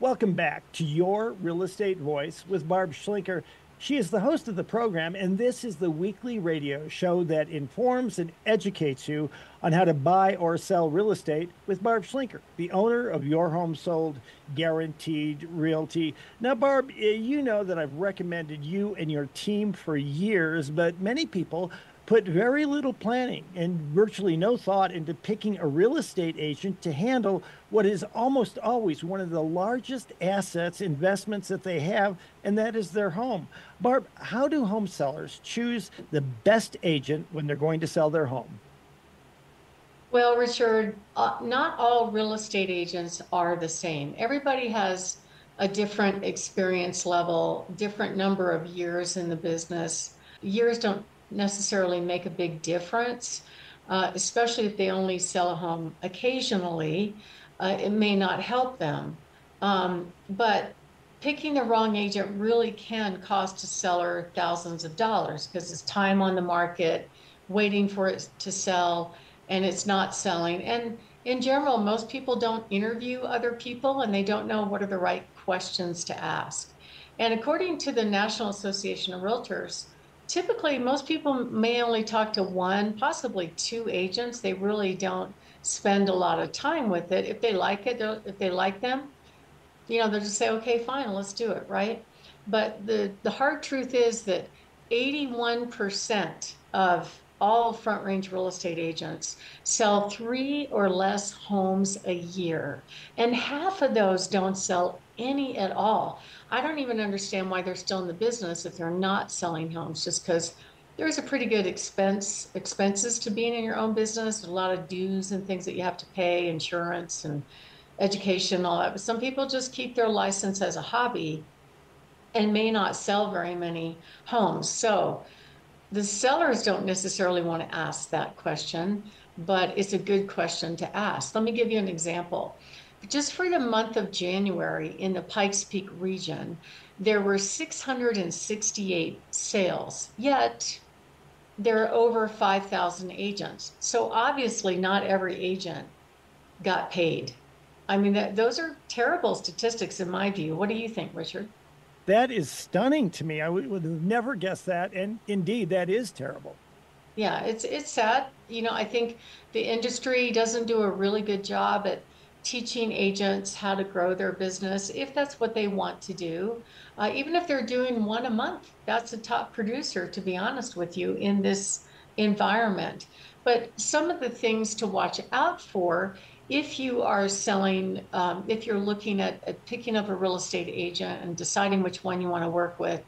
Welcome back to Your Real Estate Voice with Barb Schlinker. She is the host of the program, and this is the weekly radio show that informs and educates you on how to buy or sell real estate with Barb Schlinker, the owner of Your Home Sold Guaranteed Realty. Now, Barb, eh, you know that I've recommended you and your team for years, but many people put very little planning and virtually no thought into picking a real estate agent to handle what is almost always one of the largest assets investments that they have, and that is their home. Barb, how do home sellers choose the best agent when they're going to sell their home? Well, Richard, uh, not all real estate agents are the same. Everybody has a different experience level, different number of years in the business. Years don't necessarily make a big difference, uh, especially if they only sell a home occasionally. Uh, it may not help them. Um, but picking the wrong agent really can cost a seller thousands of dollars because it's time on the market, waiting for it to sell, and it's not selling. And in general, most people don't interview other people and they don't know what are the right questions to ask. And according to the National Association of Realtors, typically most people may only talk to one, possibly two agents. They really don't spend a lot of time with it. If they like it, if they like them, you know, they'll just say, okay, fine, let's do it, right? But the, the hard truth is that 81% of all front range real estate agents sell three or less homes a year. And half of those don't sell any at all. I don't even understand why they're still in the business if they're not selling homes, just because there's a pretty good expense expenses to being in your own business. A lot of dues and things that you have to pay, insurance and education, all that. But some people just keep their license as a hobby and may not sell very many homes. So the sellers don't necessarily want to ask that question, but it's a good question to ask. Let me give you an example. Just for the month of January in the Pikes Peak region, there were 668 sales, yet there are over 5,000 agents. So obviously, not every agent got paid. I mean, that, those are terrible statistics in my view. What do you think, Richard? That is stunning to me. I would, would have never guessed that. And indeed, that is terrible. Yeah, it's it's sad. You know, I think the industry doesn't do a really good job at teaching agents how to grow their business if that's what they want to do. Uh, even if they're doing one a month, that's a top producer, to be honest with you, in this environment. But some of the things to watch out for if you are selling, um, if you're looking at, at, picking up a real estate agent and deciding which one you want to work with,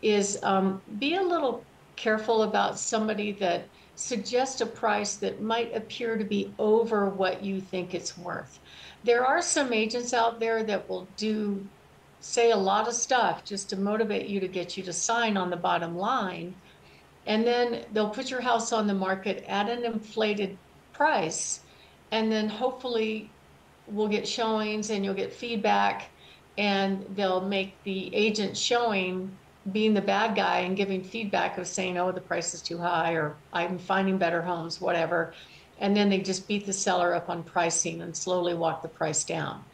is um, be a little careful about somebody that suggests a price that might appear to be over what you think it's worth. There are some agents out there that will do say a lot of stuff just to motivate you to get you to sign on the bottom line. And then they'll put your house on the market at an inflated price. And then hopefully we'll get showings and you'll get feedback and they'll make the agent showing being the bad guy and giving feedback of saying, oh, the price is too high or I'm finding better homes, whatever and then they just beat the seller up on pricing and slowly walk the price down.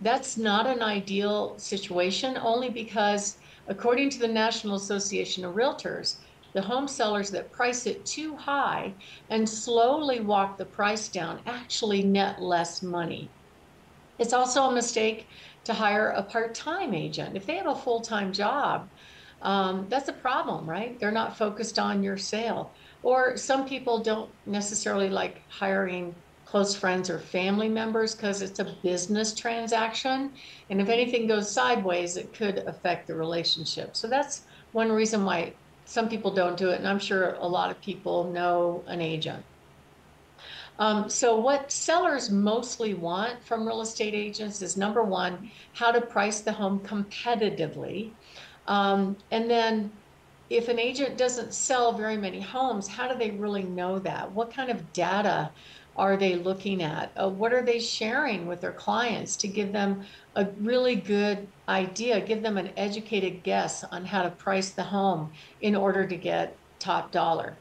That's not an ideal situation, only because, according to the National Association of Realtors, the home sellers that price it too high and slowly walk the price down actually net less money. It's also a mistake to hire a part time agent. If they have a full time job, um, that's a problem, right? They're not focused on your sale. Or some people don't necessarily like hiring close friends or family members because it's a business transaction. And if anything goes sideways, it could affect the relationship. So that's one reason why some people don't do it. And I'm sure a lot of people know an agent. Um, so, what sellers mostly want from real estate agents is number one, how to price the home competitively. Um, and then if an agent doesn't sell very many homes, how do they really know that? What kind of data are they looking at? Uh, what are they sharing with their clients to give them a really good idea, give them an educated guess on how to price the home in order to get top dollar?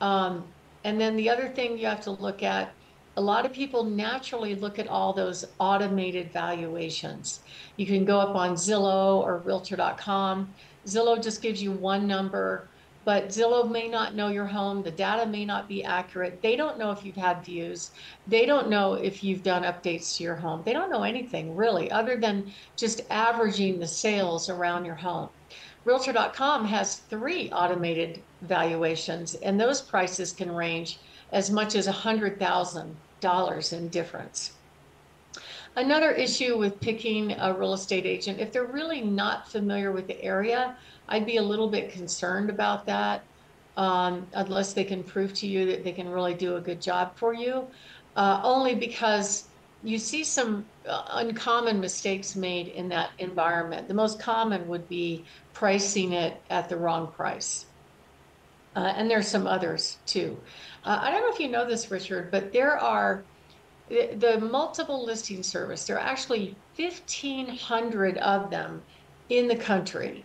Um, and then the other thing you have to look at a lot of people naturally look at all those automated valuations. You can go up on Zillow or realtor.com. Zillow just gives you one number, but Zillow may not know your home. The data may not be accurate. They don't know if you've had views. They don't know if you've done updates to your home. They don't know anything really other than just averaging the sales around your home. Realtor.com has three automated valuations, and those prices can range as much as $100,000 in difference. Another issue with picking a real estate agent, if they're really not familiar with the area, I'd be a little bit concerned about that, um, unless they can prove to you that they can really do a good job for you. Uh, only because you see some uh, uncommon mistakes made in that environment. The most common would be pricing it at the wrong price. Uh, and there's some others too. Uh, I don't know if you know this, Richard, but there are the, the multiple listing service. There are actually 1,500 of them in the country.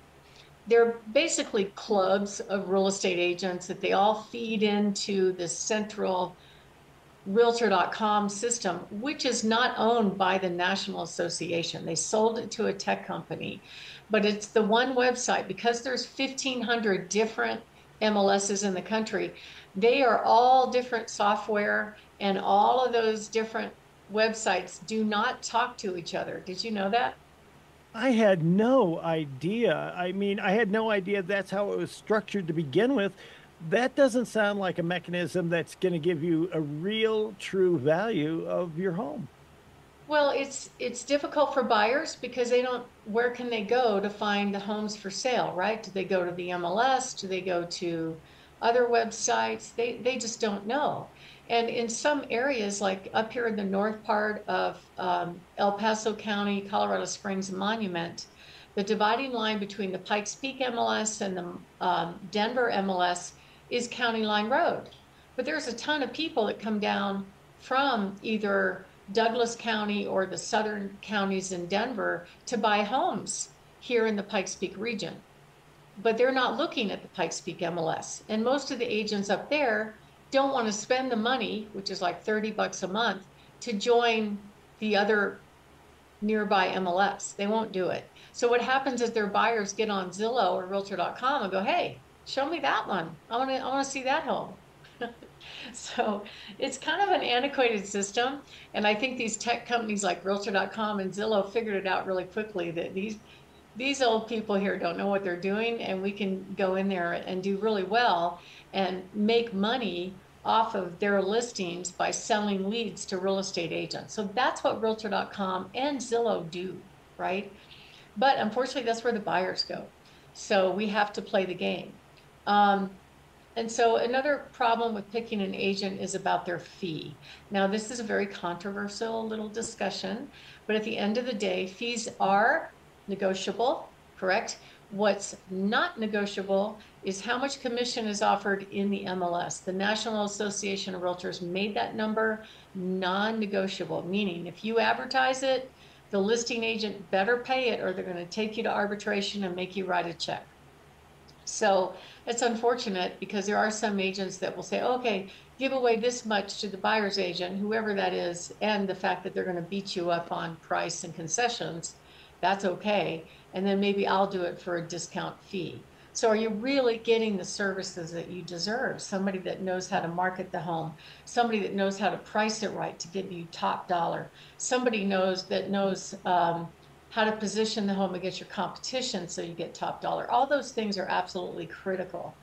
They're basically clubs of real estate agents that they all feed into the central realtor.com system, which is not owned by the National Association. They sold it to a tech company, but it's the one website because there's 1,500 different MLSs in the country. They are all different software, and all of those different websites do not talk to each other. Did you know that? I had no idea. I mean, I had no idea that's how it was structured to begin with. That doesn't sound like a mechanism that's going to give you a real, true value of your home. Well, it's it's difficult for buyers because they don't where can they go to find the homes for sale, right? Do they go to the MLS? Do they go to other websites? They they just don't know. And in some areas, like up here in the north part of um, El Paso County, Colorado Springs Monument, the dividing line between the Pikes Peak MLS and the um, Denver MLS is County Line Road. But there's a ton of people that come down from either Douglas County or the southern counties in Denver to buy homes here in the Pikes Peak region. But they're not looking at the Pikes Peak MLS. And most of the agents up there don't want to spend the money, which is like 30 bucks a month, to join the other nearby MLS. They won't do it. So what happens is their buyers get on Zillow or realtor.com and go, "Hey, show me that one. I want to I want to see that home." so it's kind of an antiquated system. And I think these tech companies like Realtor.com and Zillow figured it out really quickly that these these old people here don't know what they're doing, and we can go in there and do really well and make money off of their listings by selling leads to real estate agents. So that's what Realtor.com and Zillow do, right? But unfortunately, that's where the buyers go. So we have to play the game. Um, and so another problem with picking an agent is about their fee. Now, this is a very controversial little discussion, but at the end of the day, fees are negotiable, correct? What's not negotiable is how much commission is offered in the MLS. The National Association of Realtors made that number non negotiable, meaning if you advertise it, the listing agent better pay it or they're going to take you to arbitration and make you write a check. So it's unfortunate because there are some agents that will say, okay, give away this much to the buyer's agent, whoever that is, and the fact that they're going to beat you up on price and concessions, that's okay. And then maybe I'll do it for a discount fee. So are you really getting the services that you deserve? Somebody that knows how to market the home, somebody that knows how to price it right to give you top dollar, somebody knows that knows um, how to position the home against your competition so you get top dollar. All those things are absolutely critical.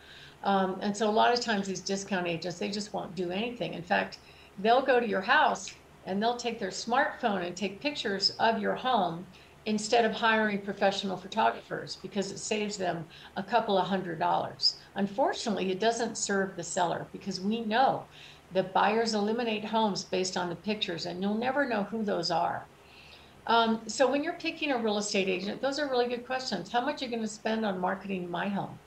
Um, and so a lot of times these discount agents, they just won't do anything. In fact, they'll go to your house and they'll take their smartphone and take pictures of your home instead of hiring professional photographers because it saves them a couple of hundred dollars. Unfortunately, it doesn't serve the seller because we know that buyers eliminate homes based on the pictures and you'll never know who those are. Um, so when you're picking a real estate agent, those are really good questions. How much are you going to spend on marketing my home?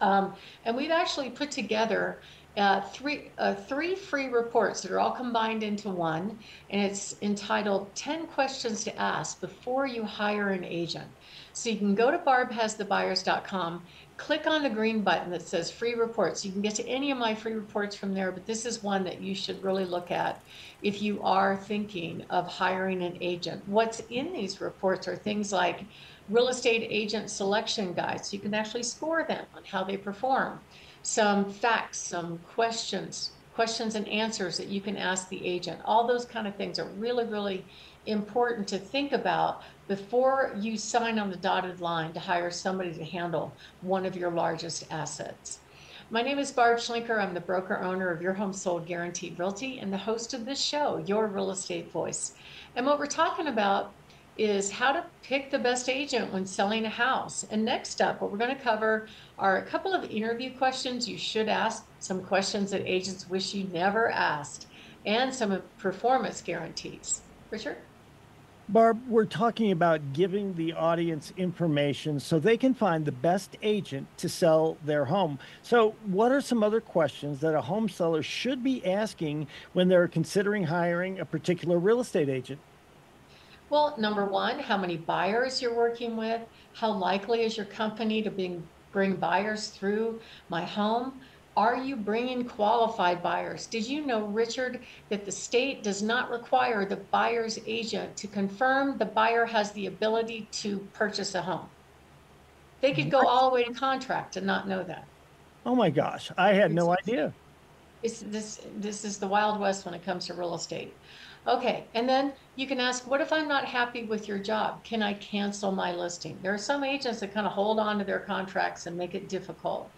Um, and we've actually put together uh, three, uh, three free reports that are all combined into one, and it's entitled 10 Questions to Ask Before You Hire an Agent. So you can go to barbhasthebuyers.com, click on the green button that says free reports. You can get to any of my free reports from there, but this is one that you should really look at if you are thinking of hiring an agent. What's in these reports are things like real estate agent selection guides. You can actually score them on how they perform some facts, some questions, questions and answers that you can ask the agent. All those kind of things are really, really important to think about before you sign on the dotted line to hire somebody to handle one of your largest assets. My name is Barb Schlinker. I'm the broker owner of Your Home Sold Guaranteed Realty and the host of this show, Your Real Estate Voice. And what we're talking about is how to pick the best agent when selling a house. And next up, what we're going to cover are a couple of interview questions you should ask, some questions that agents wish you never asked, and some performance guarantees. Richard? Barb, we're talking about giving the audience information so they can find the best agent to sell their home. So, what are some other questions that a home seller should be asking when they're considering hiring a particular real estate agent? Well, number one, how many buyers you're working with? How likely is your company to bring, bring buyers through my home? Are you bringing qualified buyers? Did you know, Richard, that the state does not require the buyer's agent to confirm the buyer has the ability to purchase a home? They could go all the way to contract and not know that. Oh my gosh, I had no idea. It's, this, this is the Wild West when it comes to real estate. Okay, and then you can ask, what if I'm not happy with your job? Can I cancel my listing? There are some agents that kind of hold on to their contracts and make it difficult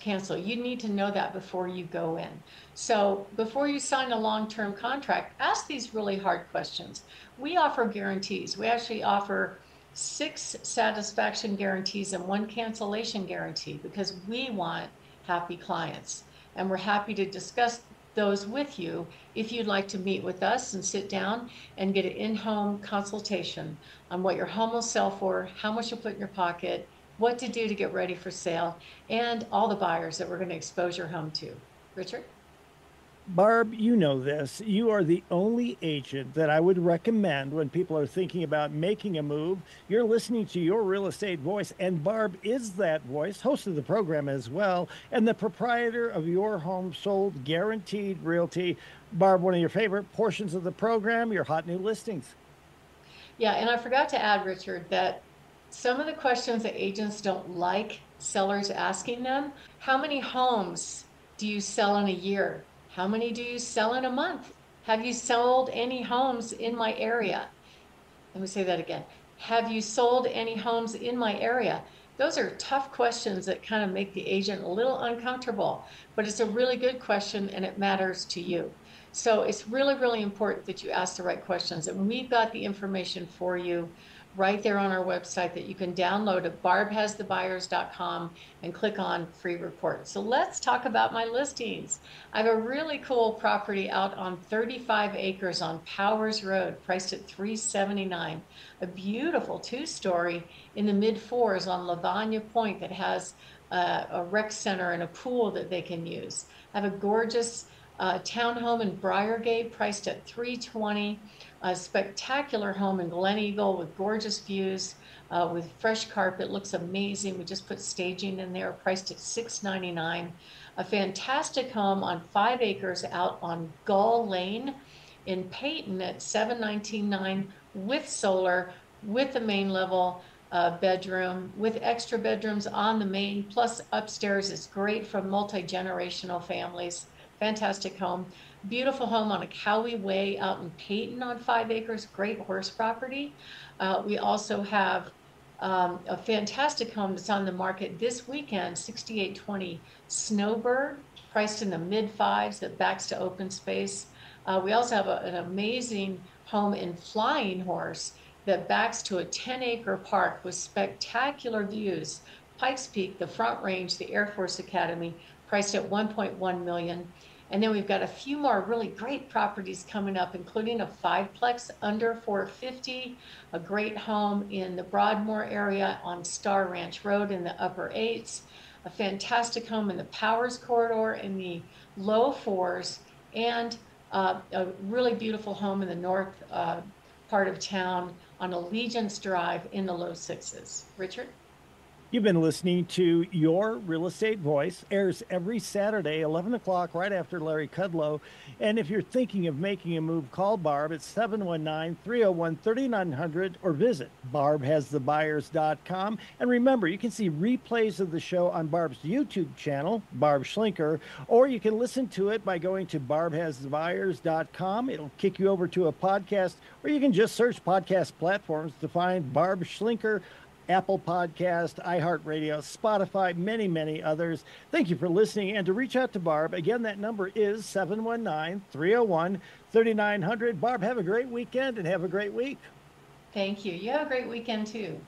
cancel. You need to know that before you go in. So before you sign a long-term contract, ask these really hard questions. We offer guarantees. We actually offer six satisfaction guarantees and one cancellation guarantee because we want happy clients. And we're happy to discuss those with you if you'd like to meet with us and sit down and get an in-home consultation on what your home will sell for, how much you'll put in your pocket, what to do to get ready for sale, and all the buyers that we're going to expose your home to. Richard? Barb, you know this. You are the only agent that I would recommend when people are thinking about making a move. You're listening to your real estate voice, and Barb is that voice, host of the program as well, and the proprietor of Your Home Sold Guaranteed Realty. Barb, one of your favorite portions of the program, your hot new listings. Yeah, and I forgot to add, Richard, that some of the questions that agents don't like sellers asking them how many homes do you sell in a year? How many do you sell in a month? Have you sold any homes in my area? Let me say that again. Have you sold any homes in my area? Those are tough questions that kind of make the agent a little uncomfortable, but it's a really good question and it matters to you. So it's really, really important that you ask the right questions. And we've got the information for you right there on our website that you can download at barbhasthebuyers.com and click on free report. So let's talk about my listings. I have a really cool property out on 35 acres on Powers Road, priced at 379. A beautiful two-story in the mid fours on Lavanya Point that has uh, a rec center and a pool that they can use. I have a gorgeous uh, townhome in Briargate priced at 320 a spectacular home in Gleneagle with gorgeous views, uh, with fresh carpet. Looks amazing. We just put staging in there, priced at 699. A fantastic home on five acres out on Gull Lane in Peyton at 719.9 with solar, with the main level uh, bedroom, with extra bedrooms on the main, plus upstairs. It's great for multi generational families. Fantastic home. Beautiful home on a Cowie Way out in Peyton on five acres, great horse property. Uh, we also have um, a fantastic home that's on the market this weekend, 6820 Snowbird, priced in the mid fives that backs to open space. Uh, we also have a, an amazing home in Flying Horse that backs to a 10 acre park with spectacular views. Pikes Peak, the Front Range, the Air Force Academy, priced at 1.1 million. And then we've got a few more really great properties coming up, including a fiveplex under 450, a great home in the Broadmoor area on Star Ranch Road in the upper eights, a fantastic home in the Powers Corridor in the low fours and uh, a really beautiful home in the north uh, part of town on Allegiance Drive in the low sixes. Richard? You've been listening to Your Real Estate Voice, airs every Saturday, 11 o'clock, right after Larry Kudlow. And if you're thinking of making a move, call Barb at 719 301 3900 or visit barbhasthebuyers.com. And remember, you can see replays of the show on Barb's YouTube channel, Barb Schlinker, or you can listen to it by going to barbhasthebuyers.com. It'll kick you over to a podcast, or you can just search podcast platforms to find Barb Schlinker Apple Podcast, iHeartRadio, Spotify, many, many others. Thank you for listening. And to reach out to Barb, again, that number is 719 301 3900. Barb, have a great weekend and have a great week. Thank you. You have a great weekend too.